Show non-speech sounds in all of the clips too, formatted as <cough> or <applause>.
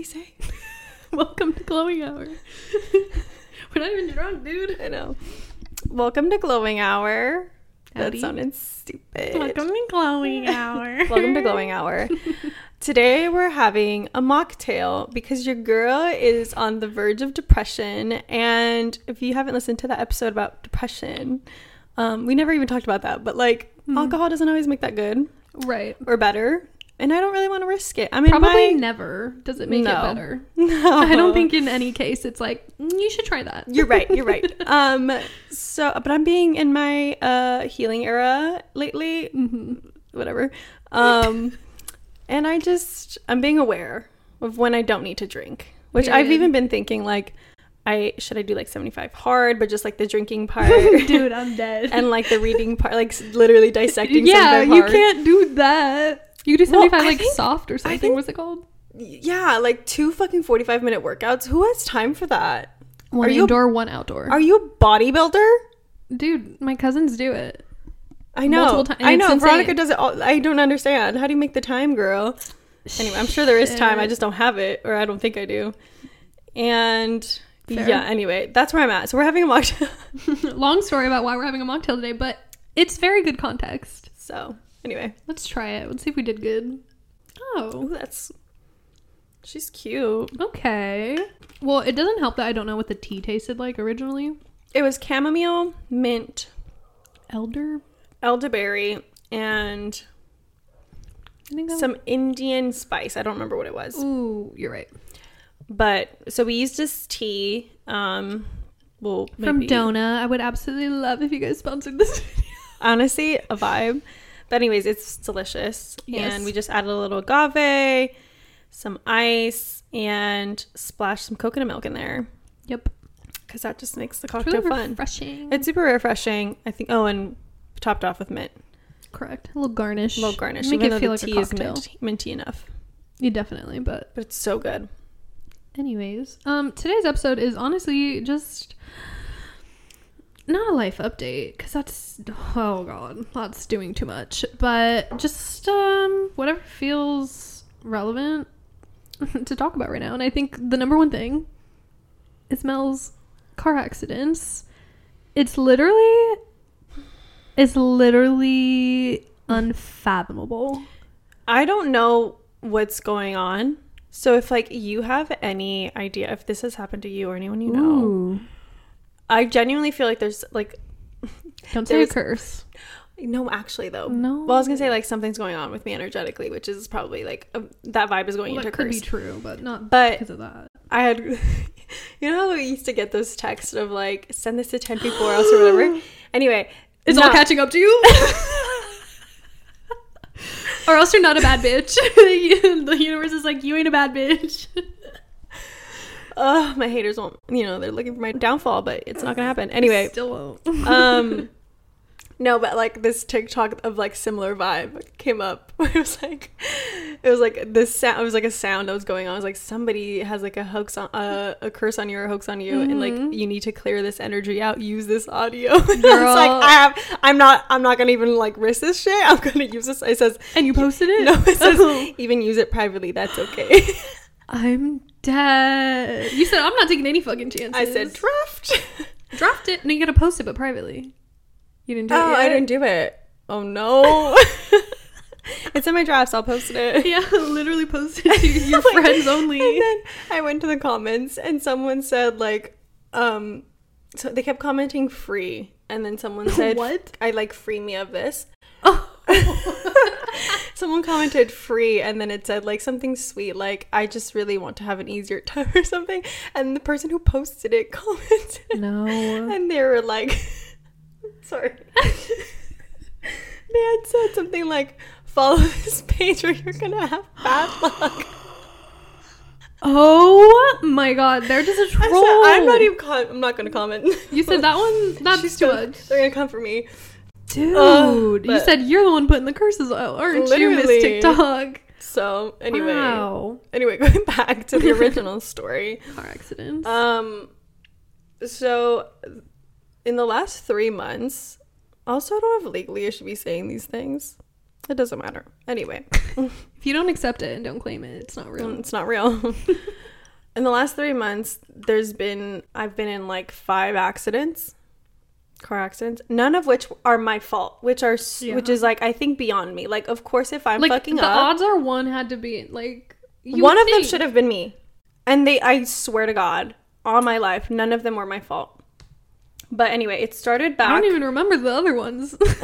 we say? <laughs> Welcome to glowing hour. <laughs> We're not even drunk, dude. I know. Welcome to Glowing Hour. Howdy. That sounded stupid. Welcome to glowing <laughs> hour. Welcome to Glowing Hour. Today we're having a mocktail because your girl is on the verge of depression. And if you haven't listened to that episode about depression, um, we never even talked about that. But like, Hmm. alcohol doesn't always make that good Right. or better. And I don't really want to risk it. I mean, Probably my- never does it make No. it better. no. <laughs> I don't think in any case it's like "Mm, you should try that. You're right. You're right. <laughs> Um. So, but I'm being in my uh healing era lately. hmm Whatever. Um, and I just I'm being aware of when I don't need to drink. Which I've even been thinking like, I should I do like 75 hard, but just like the drinking <laughs> part, Dude, I'm dead. and like the reading part, like literally dissecting. yeah, you hard. can't do that. You could do Well, 75 I like think- soft or something. think- What's it called? Yeah, like two fucking 45 minute workouts. Who has time for that? One Are you- indoor, one outdoor. Are you a bodybuilder? Dude, my cousins do it. I know. I know. insane. Veronica does it all. I don't understand. How do you make the time, girl? Anyway, I'm sure there is time. I just don't have it, or I don't think I do. And Fair. yeah, anyway, that's where I'm at. So we're having a mocktail. <laughs> <laughs> Long story about why we're having a mocktail today, but it's very good context. so anyway, Let's try it. Let's see if we did good. oh, Oh, that's she's cute. okay. Well, it doesn't help that I don't know what the tea tasted like originally. It was chamomile, mint, Elder? elderberry, and I think some Indian spice. I don't remember what it was. Ooh, you're right. But so we used this tea. Um, well, From Dona. I would absolutely love if you guys sponsored this <laughs> video. honestly a vibe but anyways it's delicious Yes. and we just added a little agave some ice and splash some coconut milk in there Yep. because that just makes the It's cocktail really fun refreshing. it's super refreshing i think oh and topped off with mint correct. A little garnish. a little garnish Make even it feel the like tea a is cocktail. mint, minty enough Yeah, definitely, but but it's so good Anyways, um, today's episode is honestly just not a life update because that's oh god, that's doing too much. But just um, whatever feels relevant <laughs> to talk about right now. And I think the number one thing is Mel's car accidents. It's literally, it's literally unfathomable. i don't know what's going on so if like you have any idea if this has happened to you or anyone you know Ooh. I genuinely feel like there's like Don't say a curse. No, actually, though. No. Well, I was gonna say like something's going on with me energetically, which is probably like a, that vibe is going Well, into that could be true, but not But because of that. I had, <laughs> you know, how we used to get those texts of like send this to ten people or else or whatever. <gasps> Anyway, It's no. all catching up to you. <laughs> or else you're not a bad bitch. <laughs> the universe is like, you ain't a bad bitch. Ugh, my haters won't. You know, they're looking for my downfall, but it's not gonna happen. Anyway, Still won't. <laughs> um, <laughs> no, but like this TikTok of like similar vibe came up <laughs> it was like, it was like this sound. It was like a sound that was going on. It was like somebody has like a hoax on uh, a curse on you or a hoax on you, and like Mhm. you need to clear this energy out. Use this audio. And I was like, I have. I'm not. I'm not gonna even like risk this shit. I'm gonna use this. It says and you posted it? no. It says even use it privately. That's okay. I'm dead. You said I'm not taking any fucking chances. I said draft. <laughs> draft it. No, you gotta post it, but privately. You didn't do Oh, it. I didn't do it. Oh no. <laughs> <laughs> it's in my drafts. I'll post it. Yeah, literally posted to your Like, friends only. And then I went to the comments and someone said like, um, so they kept commenting free, and then someone said, What? I like free me of this." <laughs> Someone commented free, and then it said like something sweet, like "I just really want to have an easier time" <laughs> or something. And the person who posted it <laughs> commented, no. and they were like, "Sorry." they had said something like, "Follow this page, or you're gonna have bad luck." Oh my god, they're just a troll. said, I'm not even. I'm not gonna comment. You said that one. That's She's too gonna- much, They're gonna come for me. Dude. Ugh, you said you're the one putting the curses out, aren't you, Miss. TikTok? So anyway, wow. anyway, <laughs> going back to the <laughs> original story. Car accidents. Um, so in the last three months, also I don't know if legally I should be saying these things. It doesn't matter. Anyway, <laughs> If you don't accept it and don't claim it, it's not real. Mm, it's not real. in the last three months, there's been I've been in like five accidents, car accidents, none of which are my fault, which are Yeah. which is like I think beyond me. Like, of course, if I'm like fucking the up, odds are one had to be like you one of them should have been me, and they I swear to God, all my life, none of them were my fault. But anyway, it started back. I don't even remember the other ones. <laughs>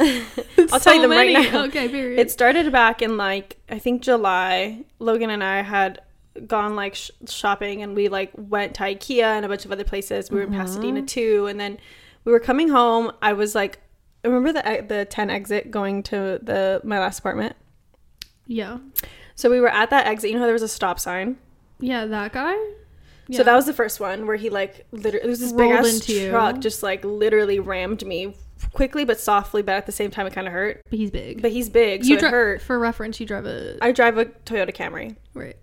I'll <laughs> tell you them right many. now. Okay, period. It started back in like I think July. Logan and I had gone like sh- shopping and we like went to IKEA and a bunch of other places. We were in mm-hmm. Pasadena too, and then we were coming home. I was like, remember the the ten exit going to the my last apartment. yeah, So we were at that exit. You know how there was a stop sign. yeah, that guy. Yeah. So that was the first one where he like literally it was this big ass into you. truck just like literally rammed me quickly but softly, but at the same time it kind of hurt. But he's big. But he's big, so you it dri- hurt. For reference, you drive a I drive a Toyota Camry. right.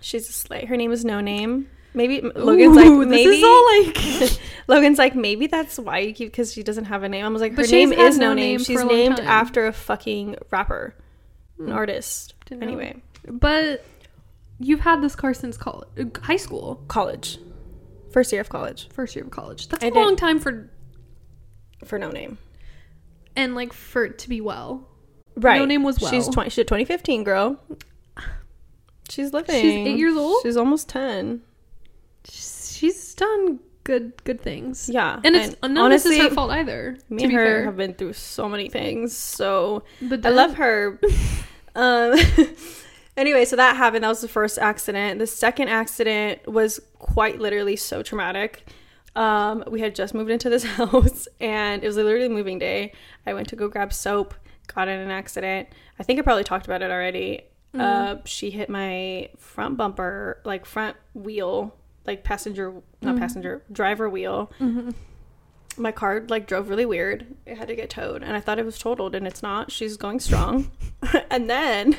She's a slay. Her name is No Name. Maybe Logan's Ooh, like this maybe is all like. <laughs> Logan's like maybe that's why you keep because she doesn't have a name. I was like her But name is no name Name. She's named time. after a fucking rapper, an hmm. artist. Didn't know. Anyway, but you've had this car since college, uh, high school, college, first year of college first year of college. That's I a did. long time for for No Name. and like for it to be well. Right. No Name was She's twenty. She's a 2015 girl. She's living. She's eight years old? She's almost ten. She's done good good things. Yeah, And it's and none of this is her fault either. Me and her fair. have been through so many things. So But I love <laughs> her. um, <laughs> anyway, so that happened. That was the first accident. The second accident was quite literally so traumatic. Um, we had just moved into this <laughs> house and it was literally moving day. I went to go grab soap, got in an accident. I think I probably talked about it already. Uh, she hit my front bumper, like front wheel, like passenger, not passenger, driver wheel my car like drove really weird. It had to get towed, and I thought it was totaled, and it's not. She's going strong. <laughs> and then,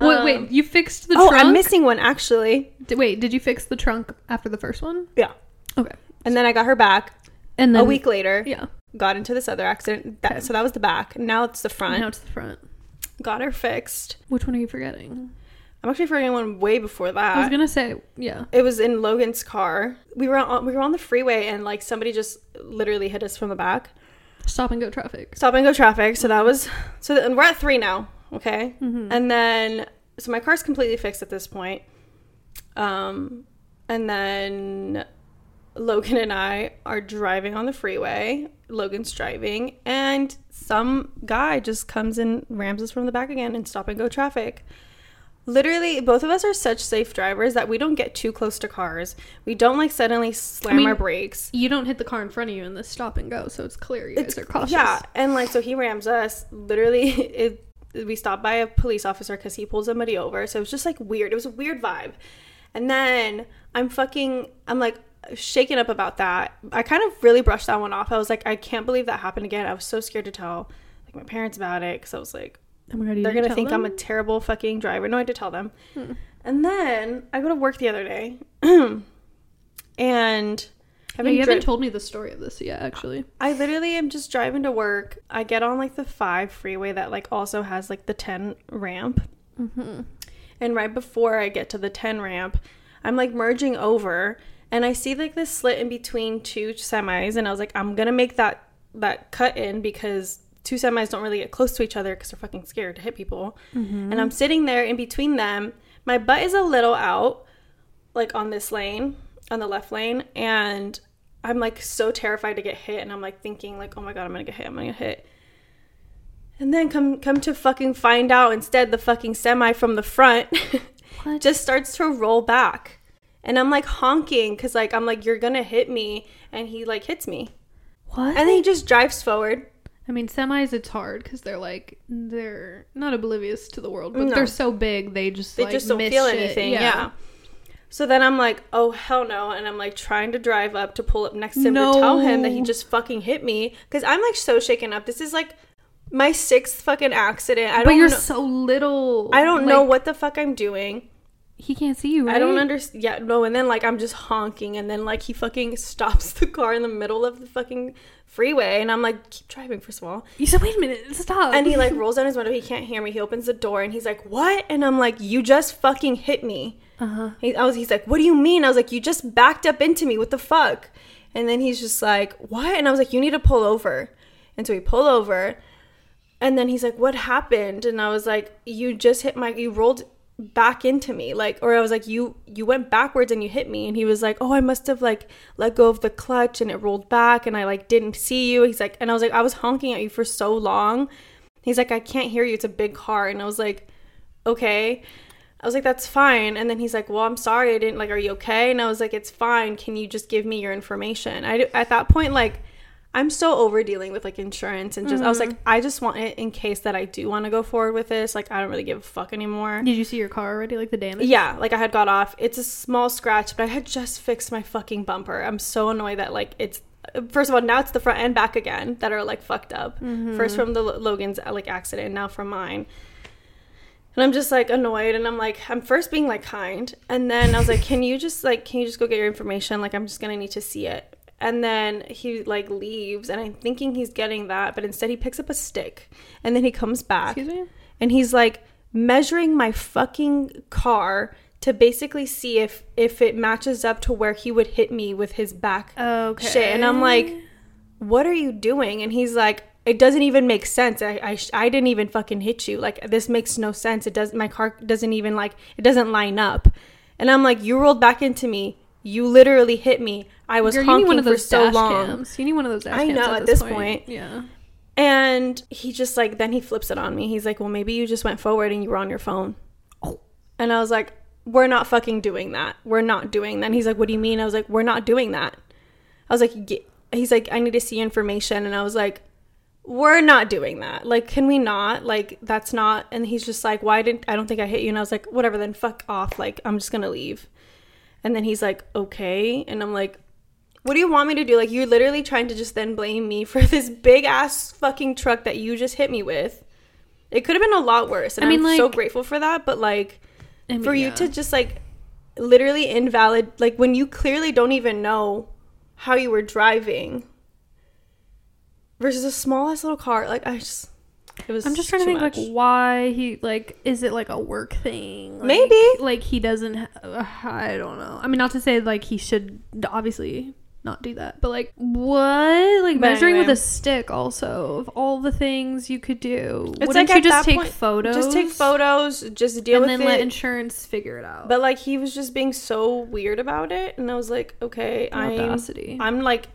Wait, um, wait, you fixed the oh, trunk? I'm missing one actually. Wait, did you fix the trunk after the first one? Yeah, Okay. and then I got her back And then a week later. Yeah. Got into this other accident. That, Okay. So that was the back. Now it's the front. Now it's the front. Got her fixed. Which one are you forgetting? I'm actually forgetting one way before that. I was gonna say, yeah. It was in Logan's car. We were on we were on the freeway, and like somebody just literally hit us from the back. Stop and go traffic. stop and go traffic. So that was so th- and we're at three now. Okay, Mm-hmm. and then so my car's completely fixed at this point. Um, and then Logan and I are driving on the freeway. Logan's driving, and some guy just comes and rams us from the back again in stop and go traffic. Literally, both of us are such safe drivers that we don't get too close to cars. We don't like suddenly slam mean, our brakes. You don't hit the car in front of you in the stop and go, so it's clear you guys are cautious. Yeah, and like so he rams us. Literally, <laughs> it, we stopped by a police officer because he pulled somebody over. So it was just like weird. It was a weird vibe. And then I'm fucking. I'm like shaken up about that. I kind of really brushed that one off. I was like, I can't believe that happened again. I was so scared to tell like my parents about it because I was like, Oh my god, they're gonna think I'm a terrible fucking driver. No, I had to tell them. Hmm. And then I go to work the other day, <clears throat> and Yeah, you dri- haven't told me the story of this yet, actually. I literally am just driving to work. I get on like the five freeway that like also has like the 10 ramp. Mm-hmm. And right before I get to the 10 ramp, I'm like merging over and I see like this slit in between two semis and I was like I'm to make that that cut in because two semis don't really get close to each other cuz they're fucking scared to hit people. Mm-hmm. And I'm sitting there in between them. My butt is a little out like on this lane, on the left lane, and I'm like so terrified to get hit and I'm like thinking like, "Oh my god, I'm going to get hit. I'm going to get hit." And then come come to fucking find out instead the fucking semi from the front <laughs> just starts to roll back. And I'm like honking cuz like I'm like you're going to hit me and he like hits me. What? And then he just drives forward. I mean, semis, it's hard because they're like, they're not oblivious to the world, but No. they're so big, they just They like, just don't miss feel shit. anything. Yeah. So then I'm like, oh hell no, and I'm like trying to drive up to pull up next to him to tell him that he just fucking hit me because I'm like so shaken up. This is like my sixth fucking accident. I But don't you're know. so little. I don't know what the fuck I'm doing. He can't see you, right? I don't understand. Yeah, no. And then like I'm just honking, and then like he fucking <laughs> stops the car in the middle of the fucking freeway, and I'm like, keep driving, first of all. You said, wait a minute, stop. And he like <laughs> rolls down his window. He can't hear me. He opens the door, and he's like, what? And I'm like, you just fucking hit me. uh huh. He, I was, he's like, what do you mean? I was like, you just backed up into me. What the fuck? And then he's just like, what? And I was like, you need to pull over. And so we pull over. And then he's like, what happened? And I was like, you just hit my, you rolled back into me. Like, or I was like, you, you went backwards and you hit me. And he was like, oh, I must have like let go of the clutch and it rolled back and I like didn't see you. He's like, and I was like, I was honking at you for so long. He's like, I can't hear you. It's a big car. And I was like, okay. I was like, that's fine. And then he's like, well, I'm sorry. I didn't like, are you okay? And I was like, it's fine. Can you just give me your information? I, at that point, like, I'm so over dealing with like insurance and just, I was like, mm-hmm. I just want it in case that I do want to go forward with this. Like, I don't really give a fuck anymore. Did you see your car already? Like the damage? Yeah, like I had got off. It's a small scratch, but I had just fixed my fucking bumper. I'm so annoyed that like it's first of all now it's the front and back again that are like fucked up. Mm-hmm. First from the Logan's uh, like accident, now from mine. And I'm just like annoyed and I'm like I'm first being like kind and then I was like can you just like can you just go get your information like I'm just going to need to see it. And then he like leaves and I'm thinking he's getting that but instead he picks up a stick and then he comes back. Excuse me? and he's like measuring my fucking car to basically see if if it matches up to where he would hit me with his back Okay. shit. And i'm like what are you doing? And he's like it doesn't even make sense. I, I i didn't even fucking hit you. Like this makes no sense. It does my car doesn't even like it doesn't line up. And i'm like you rolled back into me. You literally hit me i was Girl, honking one of for so long cams. You need one of those I know, at, at this this point. Yeah. And he just like then he flips it on me. He's like, "Well, maybe you just went forward and you were on your phone." Oh. And I was like, "We're not fucking doing that. We're not doing that." And he's like, "What do you mean?" I was like, "We're not doing that." I was like, "Ge-" "He's like, I need to see information." And I was like, "We're not doing that. Like, can we not? Like, that's not." And he's just like, "Why didn't I don't think I hit you?" And I was like, "Whatever, then fuck off. Like, I'm just going to leave." And then he's like, "Okay." And I'm like, what do you want me to do? Like, you're literally trying to just then blame me for <laughs> this big ass fucking truck that you just hit me with. It could have been a lot worse. And I mean, am so grateful for that. But, like, I mean, for you yeah. to just, like, literally invalid, like, when you clearly don't even know how you were driving versus a small ass little car. Like, I just, it was I'm just trying to think much. like why he like is it like a work thing? Like, Maybe. like he doesn't. Ha- uh, I don't know. I mean, not to say like he should obviously not do that, but like what like But measuring with a stick also of all the things you could do. It's Wouldn't like you just take point, photos? Just take photos, just deal and with it. And then let insurance figure it out. But like he was just being so weird about it, and I was like, okay, I'm, audacity. I'm like,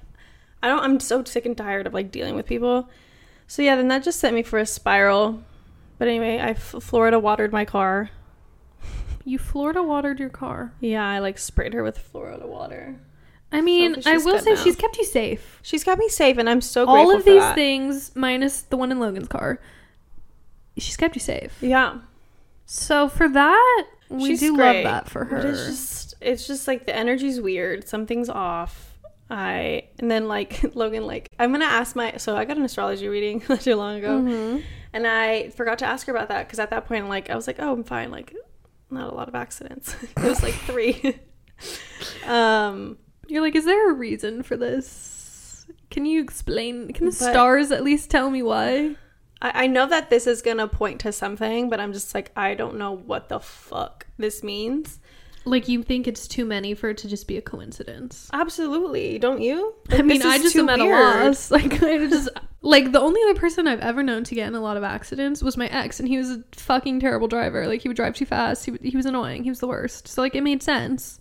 I don't. I'm so sick and tired of like dealing with people. So yeah, then that just sent me for a spiral. But anyway, I f- Florida watered my car. you Florida watered your car. Yeah, I like sprayed her with Florida water. I mean, I will say now. she's kept you safe. She's kept me safe, and I'm so grateful All of these that. things, minus the one in Logan's car, she's kept you safe. Yeah, So for that, we She's do great, love that for her. But it's just, it's just like the energy's weird. Something's off. I and then like <laughs> Logan, like I'm gonna ask my. So I got an astrology reading <laughs> not too long ago, Mhm. and I forgot to ask her about that because at that point, like I was like, oh, I'm fine. Like not a lot of accidents. <laughs> it was like three. um, You're like, is there a reason for this? Can you explain? Can the But- stars at least tell me why? I, I know that this is gonna point to something, but I'm just like I don't know what the fuck this means. Like you think it's too many for it to just be a coincidence? Absolutely, don't you? I mean, I just am at a loss. <laughs> Like I just like the only other person I've ever known to get in a lot of accidents was my ex, and he was a fucking terrible driver. Like he would drive too fast. He he was annoying. He was the worst. So like it made sense.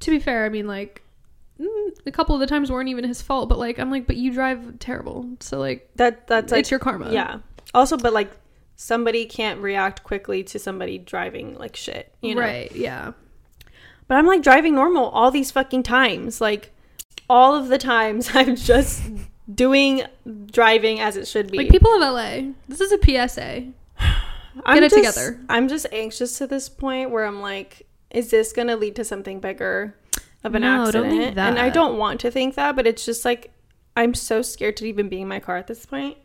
To be fair, I mean like mm, a couple of the times weren't even his fault, but like I'm like, but you drive terrible. So like That that's like it's your karma. Yeah. Also, but like somebody can't react quickly to somebody driving like shit, you know. Right. Yeah. But I'm like driving normal all these fucking times. Like all of the times <laughs> I'm just doing driving as it should be. Like people of LA, this is a PSA. <sighs> I'm get it just- together. I'm just anxious to this point where I'm like, is this gonna lead to something bigger of an No, don't accident? And I don't want to think that, but it's just like I'm so scared to even be in my car at this point.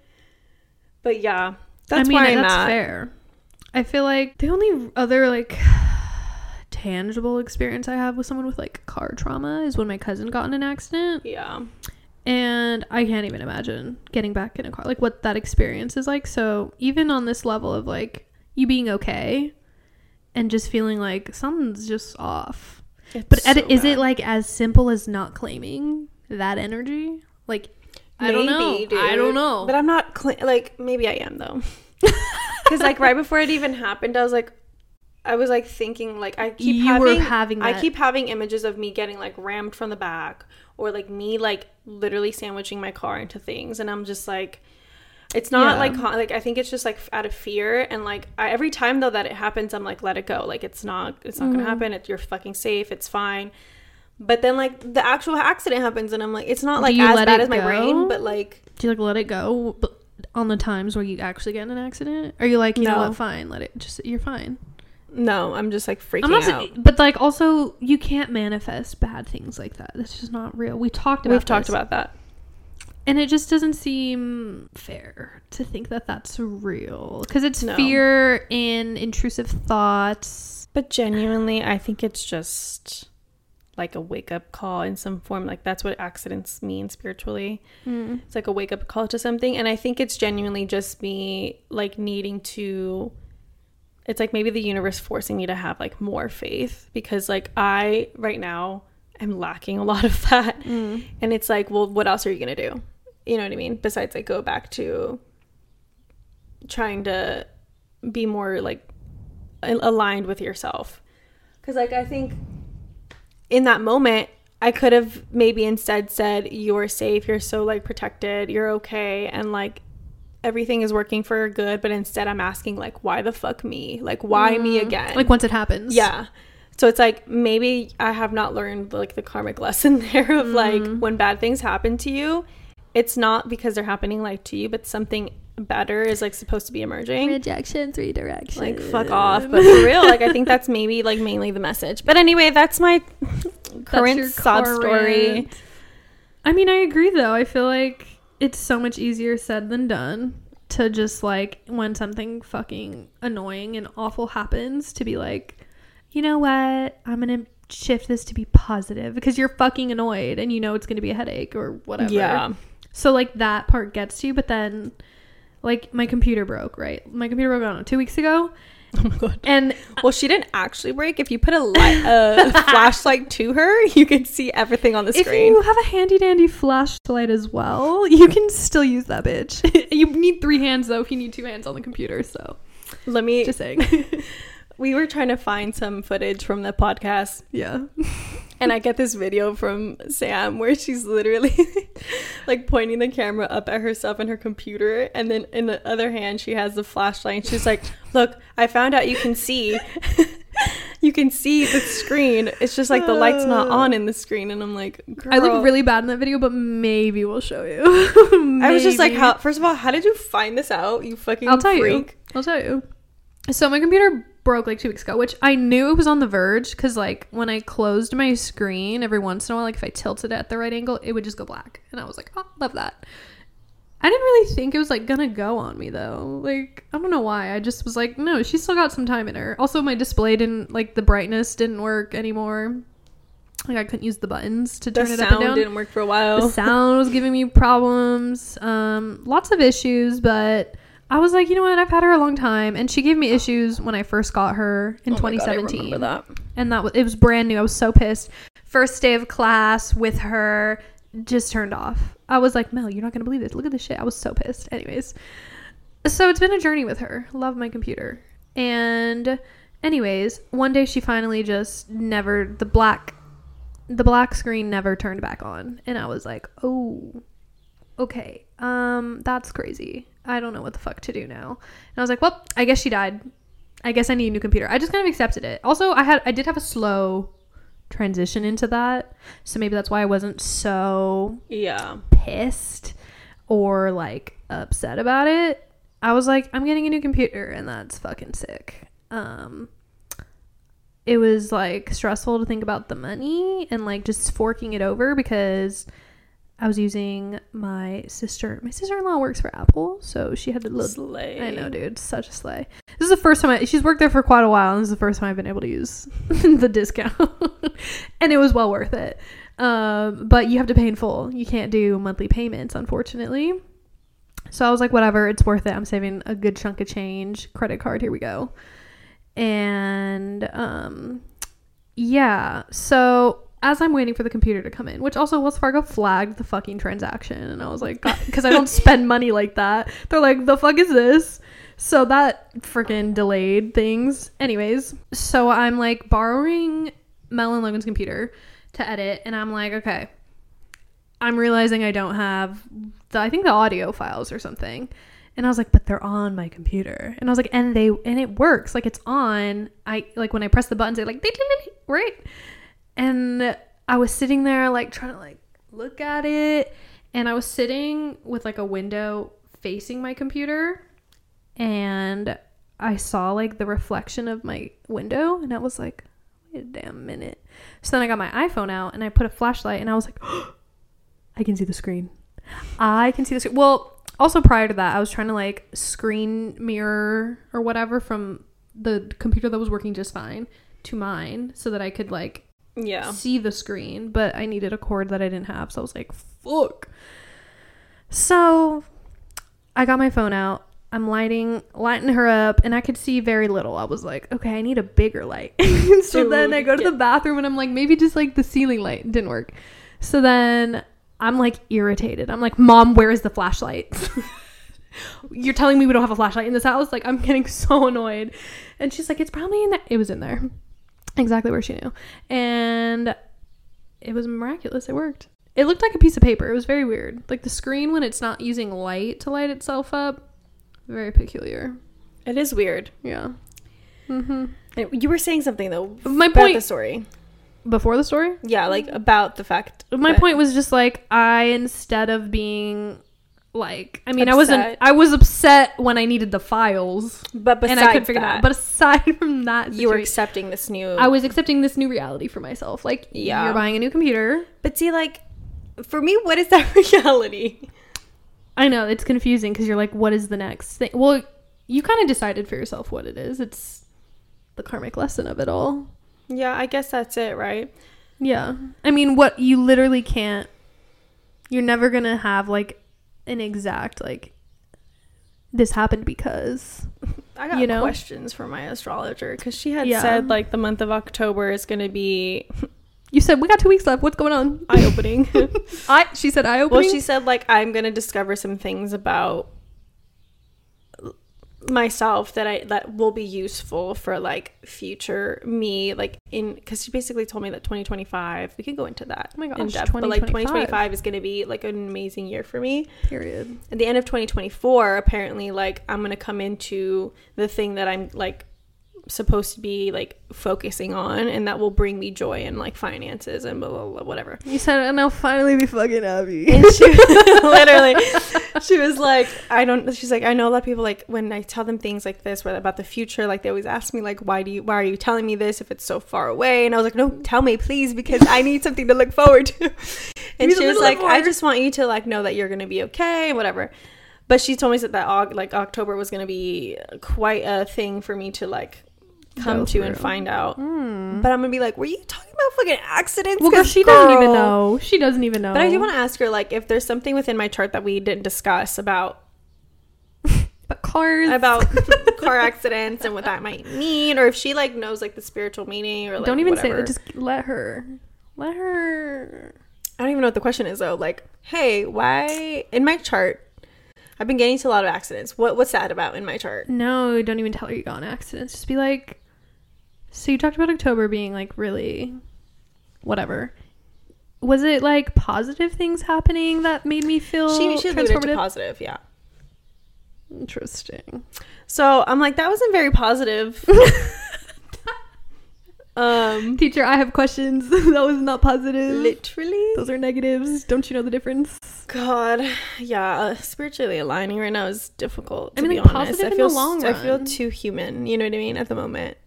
But yeah, that's I mean, I'm that's at. fair. I feel like the only other like <sighs> tangible experience I have with someone with like car trauma is when my cousin got in an accident. Yeah. And I can't even imagine getting back in a car, like what that experience is like. So, even on this level of like you being okay and just feeling like something's just off. But It's at- so is it like as simple as not claiming that energy? Like, I don't know. Maybe, I don't know. But I'm not cl- like maybe I am though. <laughs> Cuz like right before it even happened I was like I was like thinking like I keep You having, were having I keep having images of me getting like rammed from the back or like me like literally sandwiching my car into things and I'm just like it's not Yeah. like like I think it's just like out of fear and like I, every time though that it happens I'm like let it go like it's not it's not Mm-hmm. gonna happen it, you're fucking safe it's fine but then like the actual accident happens and I'm like it's not like as let bad as my go? brain but like Do you like let it go but on the times where you actually get in an accident? Are you like, you know No. what, fine, let it just, you're fine. no I'm just like freaking I'm out but like also, you can't manifest bad things like that. That's just not real. We talked about we've talked about that and it just doesn't seem fair to think that that's real because it's No. fear and intrusive thoughts But genuinely, I think it's just like a wake up call in some form. Like that's what accidents mean spiritually. Hmm. It's like a wake up call to something. And I think it's genuinely just me like needing to. It's like maybe the universe forcing me to have like more faith because like I right now am lacking a lot of <laughs> that. Hmm. And it's like, well, what else are you going to do? You know what I mean? Besides like go back to trying to be more like aligned with yourself. Because like i think in that moment i could have maybe instead said you're safe you're so like protected you're okay and like everything is working for your good but instead i'm asking like why the fuck me? Like why me mm-hmm. again? Like once it happens. Yeah. So it's like maybe i have not learned like the karmic <laughs> lesson there of like mm-hmm. when bad things happen to you it's not because they're happening like to you but something better is like supposed to be emerging. Rejection three directions. Like fuck off but for real like i think that's maybe like mainly the message. But anyway that's my <laughs> current sob story. I mean i agree though. I feel like it's so much easier said than done to just like when something fucking annoying and awful happens to be like you know what? I'm gonna shift this to be positive because you're fucking annoyed and you know it's gonna be a headache or whatever. Yeah So like that part gets to you, but then like my computer broke, right? My computer broke I don't know, two weeks ago. <laughs> oh my god And well she didn't actually break if you put a light a <laughs> flashlight to her you can see everything on the screen. if screen you have a handy dandy flashlight as well, you can still use that bitch. <laughs> you need three hands though if you need two hands on the computer, so let me just saying. We were trying to find some footage from the podcast yeah. and I get this video from Sam where she's literally <laughs> like pointing the camera up at herself and her computer, and then in the other hand she has the flashlight. And she's like, "Look, I found out you can see, <laughs> you can see the screen. It's just like the light's not on in the screen." And I'm like, I look really bad in that video, but maybe we'll show you. <laughs> I was just like. "How? First of all, how did you find this out? You fucking I'll tell you. freak." I'll tell you. So my computer broke like two weeks ago, which I knew it was on the verge because like when I closed my screen every once in a while, like if I tilted it at the right angle, it would just go black, and I was like, oh, love that. I didn't really think it was like gonna go on me though. Like I don't know why. I just was like, no, she's still got some time in her. Also, my display didn't like the brightness didn't work anymore. Like I couldn't use the buttons to The turn it up and sound down didn't work for a while. the sound was giving me problems um lots of issues but i was like you know what? I've had her a long time. And she gave me issues when i first got her in Oh my God, I 2017 remember that. and that was it was brand new. I was so pissed. First day of class with her just turned off. I was like mel you're not gonna believe this. Look at this shit. I was so pissed. Anyways. So it's been a journey with her. Love my computer. And anyways one day she finally just never the black the black screen never turned back on. And i was like oh okay. Um that's crazy i don't know what the fuck to do now. And i was like well i guess she died. I guess i need a new computer. I just kind of accepted it. Also i had i did have a slow transition into that. So maybe that's why i wasn't so Yeah. pissed or like upset about it. I was like i'm getting a new computer and that's fucking sick. Um it was like stressful to think about the money and like just forking it over because I was using my sister. My sister in law works for Apple, so she had to look. Slay. I know, dude. Such a slay. This is the first time I, she's worked there for quite a while, and this is the first time I've been able to use <laughs> the discount, <laughs> and it was well worth it. Um, but you have to pay in full. You can't do monthly payments, unfortunately. So I was like, whatever, it's worth it. I'm saving a good chunk of change. Credit card, here we go. And um, yeah. So as I'm waiting for the computer to come in, which also Wells Fargo flagged the fucking transaction, and I was like, because I don't <laughs> spend money like that. They're like, the fuck is this? So that freaking delayed things. Anyways, so I'm like borrowing Mel and Logan's computer to edit, and I'm like, okay, I'm realizing I don't have the I think the audio files or something. And I was like, but they're on my computer. And I was like, and they and it works. Like it's on. I like when I press the buttons, it like right. And I was sitting there like trying to like look at it. And I was sitting with like a window facing my computer. And I saw like the reflection of my window. And I was like, wait a damn minute. So then I got my iPhone out and I put a flashlight and I was like, <gasps> I can see the screen. I can see the screen. Well, also prior to that, I was trying to like screen mirror or whatever from the computer that was working just fine to mine so that I could like Yeah. see the screen, but I needed a cord that I didn't have, so I was like, fuck. So I got my phone out. I'm lighting lighting her up and I could see very little. I was like, okay, I need a bigger light. <laughs> so Dude, then I go to yeah. the bathroom and I'm like, maybe just like the ceiling light didn't work. So then I'm like irritated. I'm like, Mom, where is the flashlight? <laughs> You're telling me we don't have a flashlight in this house? Like, I'm getting <laughs> so annoyed. And she's like, It's probably in there. It was in there. Exactly where she knew. And it was miraculous. It worked. It looked like a piece of paper. It was very weird. Like the screen when it's not using light to light itself up, very peculiar. It is weird. Yeah. Mm-hmm. You were saying something though My point the story. before the story. Yeah, like about the fact. My point was just like I instead of being like I mean I wasn't Upset. I was upset when I needed the files But besides and I couldn't figure that, out. But aside <laughs> from that, you were accepting this new. I was accepting this new reality for myself. Like Yeah. you're buying a new computer. but see, like, for me, what is <laughs> that reality? I know it's confusing because you're like, what is the next thing? Well, you kind of decided for yourself what it is. It's the karmic lesson of it all. Yeah, I guess that's it, right? Yeah. I mean, what you literally can't, you're never going to have like an exact, like, this happened because. <laughs> I got You know? questions for my astrologer because she had Yeah. said like the month of October is going to be You said, we got two weeks left. What's going on? eye opening. <laughs> I, she said, eye opening. well, she said like I'm going to discover some things about myself that I that will be useful for like future me like in because she basically told me that 2025 we can go into that Oh my in depth but like 2025. 2025 is going to be like an amazing year for me Period. at the end of 2024 apparently like i'm gonna come into the thing that i'm like supposed to be like focusing on and that will bring me joy and like finances and blah blah blah whatever. You said, and I'll finally be fucking happy. and she <laughs> <laughs> literally she was like i don't she's like i know a lot of people like when i tell them things like this where about the future like they always ask me like why do you why are you telling me this if it's so far away? And i was like no tell me please because i need something to look forward to. <laughs> And she was like i just want you to like know that you're gonna be okay whatever. But she told me that that like october was gonna be quite a thing for me to like come to and find out Mm. but i'm gonna be like were you talking about fucking accidents Well, girl, 'Cause, she doesn't even know. She doesn't even know. but I do want to ask her, like, if there's something within my chart that we didn't discuss about <laughs> But cars. about <laughs> car accidents and what that might mean, or if she like knows like the spiritual meaning, or like, don't even whatever. say that. Just let her. Let her. I don't even know what the question is though. Like, hey, why in my chart? I've been getting to a lot of accidents. What what's that about in my chart? No, don't even tell her you got an accident. Just be like, so you talked about October being like really, whatever. Was it like positive things happening that made me feel She she alluded to positive, yeah. Interesting. So I'm like, that wasn't very positive. <laughs> um, Teacher, I have questions. <laughs> that was not positive. literally. Those are negatives. Don't you know the difference? God, yeah, uh, spiritually aligning right now is difficult. I mean, be like, honest, positive I in the feel long I feel too human. You know what I mean? At the moment,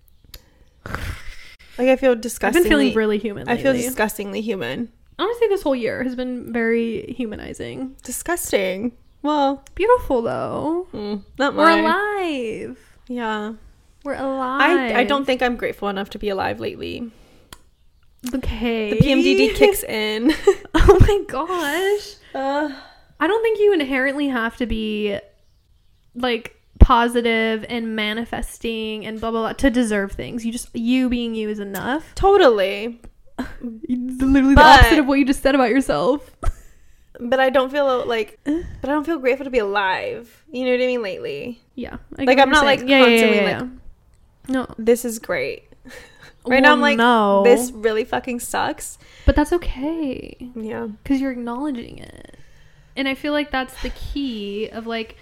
like I feel disgusting. I've been feeling really human. I feel disgustingly human. honestly, this whole year has been very humanizing. Disgusting. Well, Beautiful though. mm, not We're alive. Yeah. We're alive. I, I don't think I'm grateful enough to be alive lately. Okay. The PMDD <laughs> kicks in. <laughs> oh my gosh. uh, I don't think you inherently have to be like positive and manifesting and blah blah blah to deserve things. You just you being you is enough. totally. <laughs> Literally But- the opposite of what you just said about yourself. <laughs> But I don't feel uh, like, eh. but I don't feel grateful to be alive. You know what I mean? Lately, Yeah. Like, I'm not, you're like, saying. Yeah, yeah, yeah, constantly, yeah, like- No. this is great. <laughs> Right now, I'm like, no. this really fucking sucks. But that's okay. Yeah. because you're acknowledging it and i feel like that's the key of like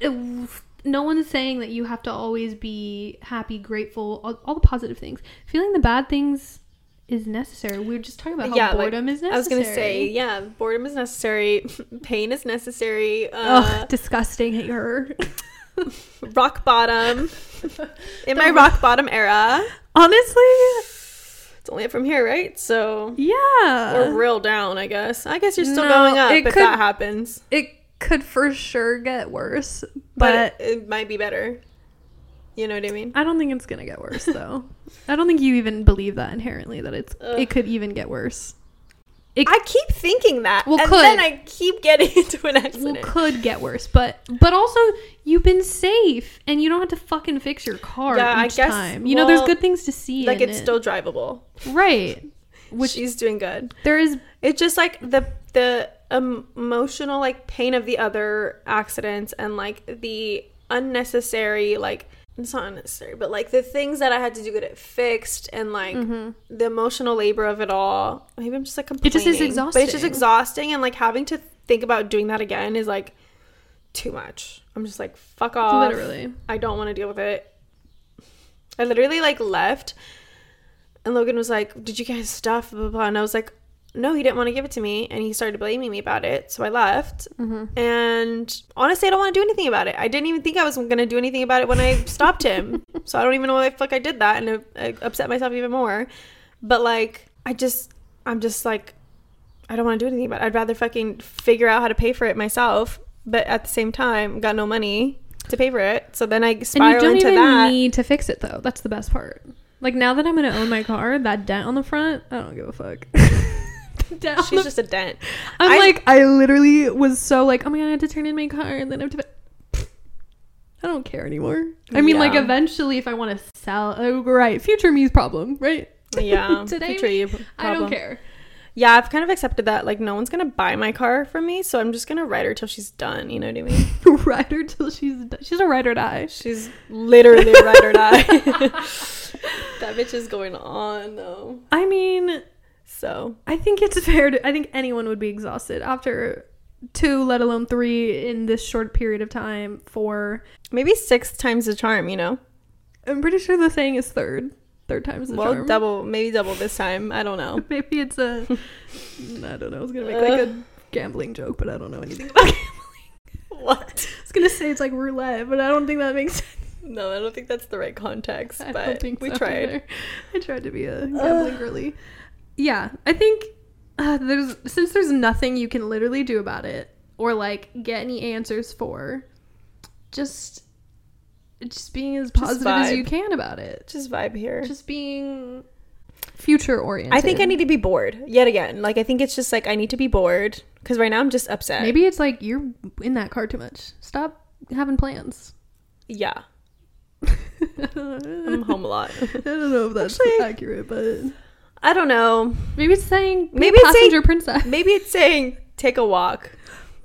it- no one's saying that you have to always be happy grateful all, all the positive things feeling the bad things is necessary we were just talking about how Yeah, like, boredom is necessary I was gonna say, yeah, boredom is necessary. <laughs> Pain is necessary. Uh, Ugh, disgusting hate her <laughs> rock bottom. <laughs> In my rock bottom era, honestly it's only up from here, right? So yeah or real down, I guess. I guess you're still No, going up if could- that happens, it could for sure get worse but, but it, it might be better. You know what I mean? I don't think it's gonna get worse <laughs> though. I don't think you even believe that inherently that it's Ugh. it could even get worse. It I keep thinking that, Well, and could. then I keep getting <laughs> into an well, accident. could get worse, but but also you've been safe and you don't have to fucking fix your car Yeah, I each guess- time. You know, there's good things to see. like it's it. still drivable. right. <laughs> Which she's doing good. there is It's just like the the emotional like pain of the other accidents and like the unnecessary like it's not unnecessary, but like the things that I had to do get it fixed and like mm-hmm. the emotional labor of it all. Maybe I'm just like complaining. It just is But it's just exhausting. exhausting and like having to think about doing that again is like too much. I'm just like fuck off. literally. I don't want to deal with it. I literally like left, and Logan was like, "Did you guys stuff?" Blah blah. blah. And I was like, "No, he didn't want to give it to me," and he started blaming me about it. So I left, Mm-hmm. and honestly, I don't want to do anything about it. I didn't even think I was gonna do anything about it when I stopped him. <laughs> so I don't even know why the fuck I did that, and it, I upset myself even more. But like, I just, I'm just like, I don't want to do anything about it. I'd rather fucking figure out how to pay for it myself. But at the same time, got no money to pay for it. So then I And you spiral don't into even that. need to fix it though. That's the best part. Like now that I'm gonna own my car, that dent on the front, I don't give a fuck. <laughs> On She's just a dent. I'm I- like, I literally was so like, oh my god, I have to turn in my car and then I have to. I don't care anymore. I mean, like, eventually, if I want to sell, oh, right, future me's problem, right? Yeah. <laughs> Today, future you I don't care. Yeah, I've kind of accepted that. Like, no one's gonna buy my car from me, so I'm just gonna ride her till she's done. You know what I mean? <laughs> ride her till she's done. she's a ride or die. She's literally a ride or die. <laughs> that bitch is going on though. I mean, So I think it's <laughs> fair to. I think anyone would be exhausted after two, let alone three, in this short period of time. For maybe six times the charm. You know? I'm pretty sure the saying is third. Third time's the well, charm. Well, double, maybe double this time. I don't know. <laughs> Maybe it's a. <laughs> I don't know. I was gonna make like a gambling joke, but I don't know anything about gambling. What? I was gonna say it's like roulette, but I don't think that makes sense. No, I don't think that's the right context. I but we so tried. either. I tried to be a gambling girly. Yeah, I think uh, there's since there's nothing you can literally do about it or like get any answers for, just just being as positive as you can about it. Just vibe here. Just being future oriented. I think I need to be bored yet again. Like I think it's just like I need to be bored because right now I'm just upset. Maybe it's like you're in that car too much. Stop having plans. Yeah, <laughs> I'm home a lot. I don't know if that's Actually- accurate, but I don't know. maybe it's saying Maybe it's saying- princess. Maybe it's saying take a walk.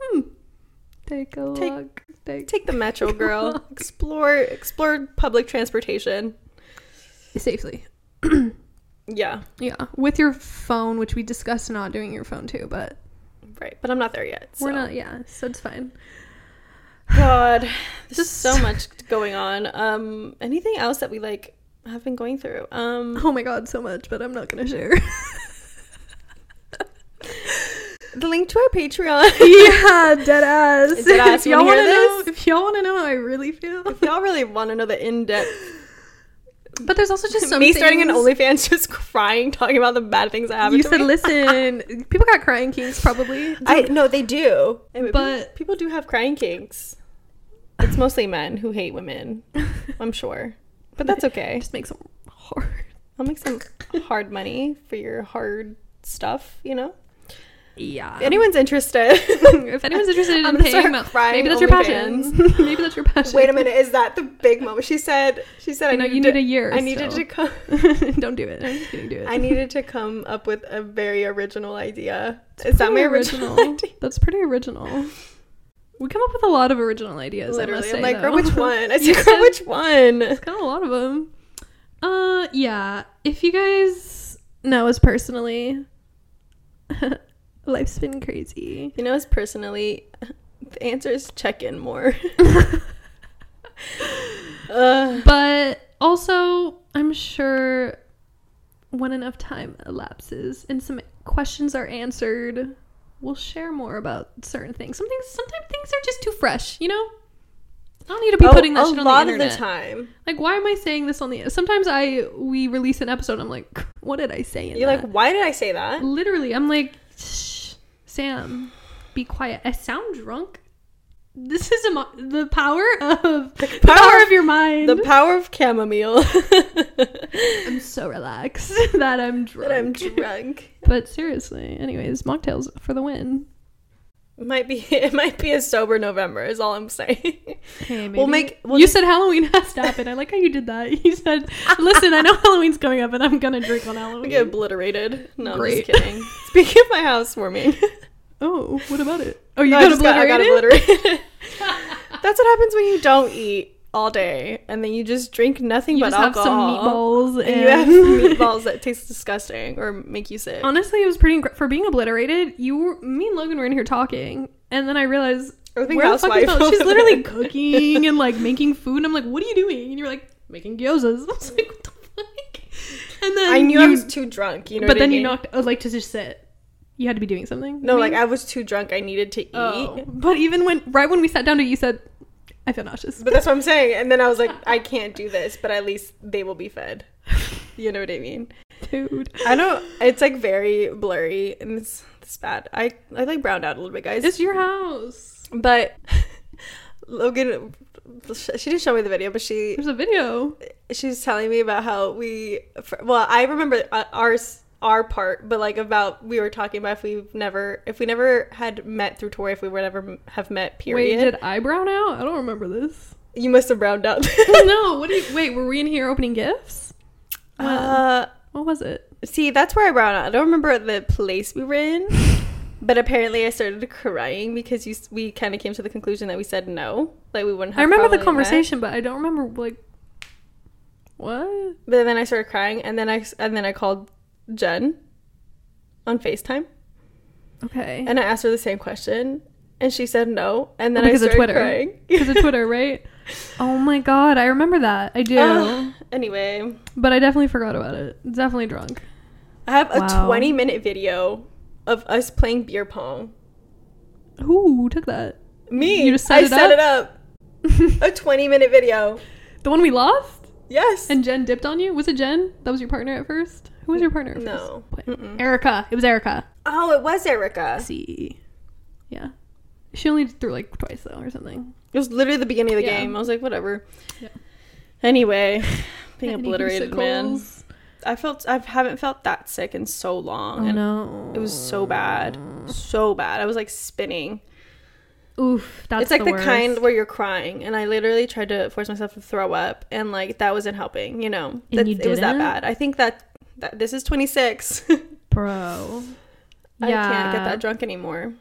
Hmm. Take a Take- walk. Take, Take the metro, <laughs> girl. walk. Explore explore public transportation. safely. <clears throat> Yeah, Yeah, with your phone, which we discussed not doing your phone too, but right. But I'm not there yet. we're not. Yeah, so it's fine. God, <sighs> there's Just- so much going on. Um, anything else that we like have been going through? Um, Oh my god, so much, but I'm not gonna share. <laughs> the link to our Patreon. <laughs> yeah, dead ass. <laughs> Dead ass. If y'all wanna want to know, if y'all want to know how I really feel, if y'all really want to know the in-depth But there's also just me starting an OnlyFans, just crying, talking about the bad things that happened. You said, me. listen, people got crying kinks probably. I no, they do. But- people, people do have crying kinks. It's mostly men who hate women. I'm sure, but that's okay. just make some hard. I'll make some hard money for your hard stuff. You know, Yeah. if anyone's interested. <laughs> if anyone's <laughs> interested I'm in paying start crying maybe that's your passion. <laughs> Maybe that's your passion. Wait a minute, is that the big moment? She said. She said, You know, I you needed need to- a year. I needed still. to come. Don't do it. I'm just kidding. Do it. I needed to come up with a very original idea. Is that my original, idea? That's pretty original. We come up with a lot of original ideas. I must Literally, say, I'm like, girl, which one? I <laughs> said, girl, which one? It's kind of a lot of them. Uh, yeah. If you guys know us personally, <laughs> life's been crazy. You know, as personally, the answer is check in more. <laughs> uh, But also, I'm sure when enough time elapses and some questions are answered, we'll share more about certain things. Some things, sometimes things are just too fresh, you know. I don't need to be oh, putting that shit on the internet. A lot of the time. Like, why am I saying this on the? Sometimes I we release an episode. I'm like, <laughs> what did I say? In You're that? like, why did I say that? literally, I'm like, Shh, Sam, be quiet. I sound drunk. This is a mo- the power of the power, power of your mind. The power of chamomile. <laughs> I'm so relaxed <laughs> <laughs> that I'm drunk. that I'm drunk. but seriously, anyways, mocktails for the win. Might be it might be a sober November is all I'm saying. Hey. We'll make- we'll you said Halloween has to happen. I like how you did that. You said, "Listen, I know Halloween's coming up, and I'm gonna drink on Halloween." I Halloween." get obliterated. No, Great. I'm just kidding. Speaking of my housewarming, Oh, what about it? Oh, you No, got just got, I got obliterated. obliterated. <laughs> That's what happens when you don't eat all day and then you just drink nothing but alcohol. You but just have some alcohol. meatballs, and and, you have <laughs> meatballs that taste disgusting or make you sick. Honestly, it was pretty for being obliterated. You, were, me and Logan were in here talking, and then I realized I think where the fuck is Mel? She's literally <laughs> cooking and like making food. And I'm like, "What are you doing?" And you're like, "Making gyozas." I was like, "What the fuck?" And then I knew you, I was too drunk, you know. but what I then you mean? knocked. I was like to just sit. You had to be doing something. No, like? I was too drunk. I needed to eat. Oh. But even when right when we sat down to, you said, "I feel nauseous." But that's what I'm saying. And then I was like, <laughs> I can't do this, but at least they will be fed. You know what I mean? Dude, I don't. It's like very blurry and it's, it's bad. I I like browned out a little bit, guys. it's your house. But <laughs> Logan, she didn't show me the video, but she There's a video. she's telling me about how we. Well, I remember uh, ours our part, but like about we were talking about if we've never if we never had met through Tori, if we would ever have met. Period. Wait, did I brown out? I don't remember this. you must have browned out. <laughs> no, <laughs> what do you wait, were we in here opening gifts? Uh, what was it? see, that's where I browned out. I don't remember the place we were in. <laughs> But apparently, I started crying because you we kind of came to the conclusion that we said no, like we wouldn't. have I remember the probably met. conversation, but I don't remember like what? But then I started crying, and then I and then I called Jen on Facetime, Okay. and I asked her the same question, and she said no, and then Oh, because I of started Twitter. crying <laughs> Because of Twitter, right? Oh my god, I remember that. I do. Ugh. anyway, but I definitely forgot about it. Definitely drunk. I have a Wow. twenty minute video of us playing beer pong. Who took that? Me, You just set I it set up? it up. a twenty minute video. <laughs> The one we lost? Yes. And Jen dipped on you? Was it Jen? That was your partner at first? Who was your partner no. Erica. It was Erica. Oh, it was Erica. see. Yeah. She only threw like twice though or something. It was literally the beginning of the Yeah. game. I was like, whatever. Yeah. Anyway, <laughs> being Any obliterated, man. I felt I haven't felt that sick in so long. Oh and no. It was so bad, so bad. I was like spinning. Oof. That's it's like the, worst. kind where you're crying, and I literally tried to force myself to throw up, and like that wasn't helping. You know, you it was that bad. I think that that this is 26. <laughs> Bro. I can't get that drunk anymore.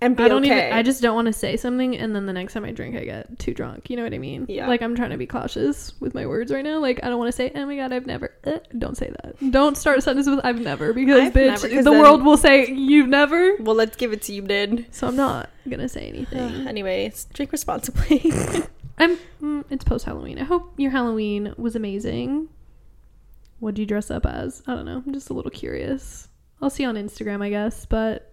And I don't okay. even. I just don't want to say something, and then the next time I drink, I get too drunk. You know what I mean? Yeah. Like I'm trying to be cautious with my words right now. Like I don't want to say, "Oh my god, I've never." Uh, don't say that. Don't start a sentence with "I've never" because I've bitch, never, the world will say you've never. well, let's give it to you, did. So I'm not gonna say <sighs> anything. Anyways, drink responsibly. <laughs> I'm. Mm, it's post Halloween. I hope your Halloween was amazing. What would you dress up as? I don't know. I'm just a little curious. I'll see on Instagram, I guess, but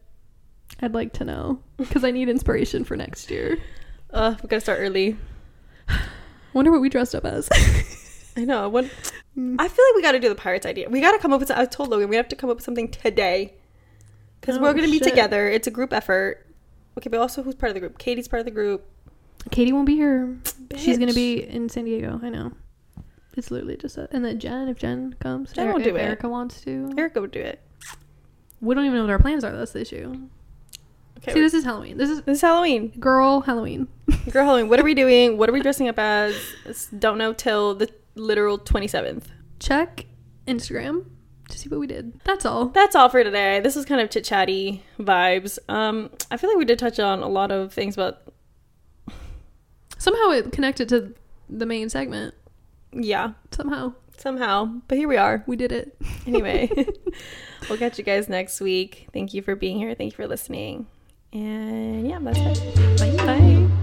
I'd like to know because I need inspiration for next year. <sighs> uh, we gotta start early. <sighs> Wonder what we dressed up as. <laughs> I know. What I feel like we got to do the pirates idea. We got to come up with. I told Logan we have to come up with something today because Oh, we're gonna be together. It's a group effort. Okay, but also who's part of the group? Katie's part of the group. Katie won't be here. She's gonna be in San Diego. I know. It's literally just that. And then Jen, if Jen comes, Jen will do it. Erica wants to. Erica would do it. We don't even know what our plans are. That's the issue. Okay, See, this is Halloween. This is this is Halloween. girl Halloween. <laughs> Girl Halloween. What are we <laughs> doing? What are we dressing up as? S- Don't know till the literal twenty seventh. Check Instagram to see what we did. That's all. That's all for today. This is kind of chit chatty vibes. Um, I feel like we did touch on a lot of things, but Somehow it connected to the main segment. Yeah, Somehow somehow. But here we are. we did it. <laughs> Anyway, <laughs> we'll catch you guys next week. Thank you for being here. Thank you for listening. And yeah, that's it. Bye. Bye.